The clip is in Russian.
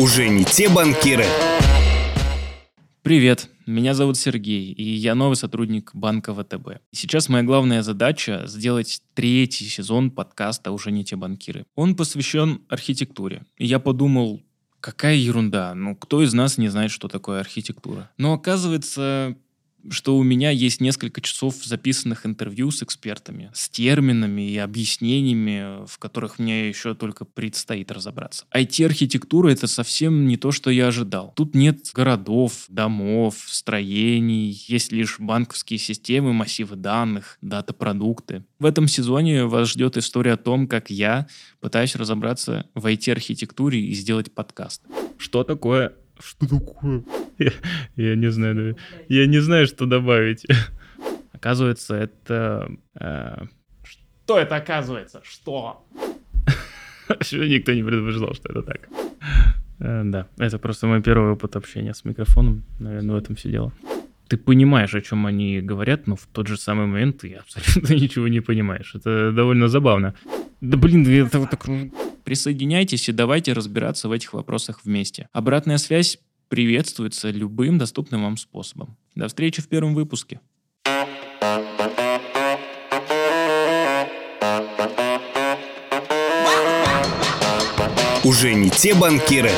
Уже не те банкиры. Привет, меня зовут Сергей, и я новый сотрудник банка ВТБ. Сейчас моя главная задача сделать третий сезон подкаста «Уже не те банкиры». Он посвящен архитектуре. И я подумал, какая ерунда, ну кто из нас не знает, что такое архитектура? Но оказывается, что у меня есть несколько часов записанных интервью с экспертами, с терминами и объяснениями, в которых мне еще только предстоит разобраться. IT-архитектура — это совсем не то, что я ожидал. Тут нет городов, домов, строений, есть лишь банковские системы, массивы данных, дата-продукты. В этом сезоне вас ждет история о том, как я пытаюсь разобраться в IT-архитектуре и сделать подкаст. Что такое что такое? Я, я не знаю, я не знаю, что добавить. Оказывается, это... Э, что это оказывается? Что? Никто не предупреждал, что это так. Э, да, это просто мой первый опыт общения с микрофоном. Наверное, в этом все дело. Ты понимаешь, о чем они говорят, но в тот же самый момент ты абсолютно ничего не понимаешь. Это довольно забавно. Да блин, это вот так... Присоединяйтесь и давайте разбираться в этих вопросах вместе. Обратная связь приветствуется любым доступным вам способом. До встречи в первом выпуске. Уже не те банкиры.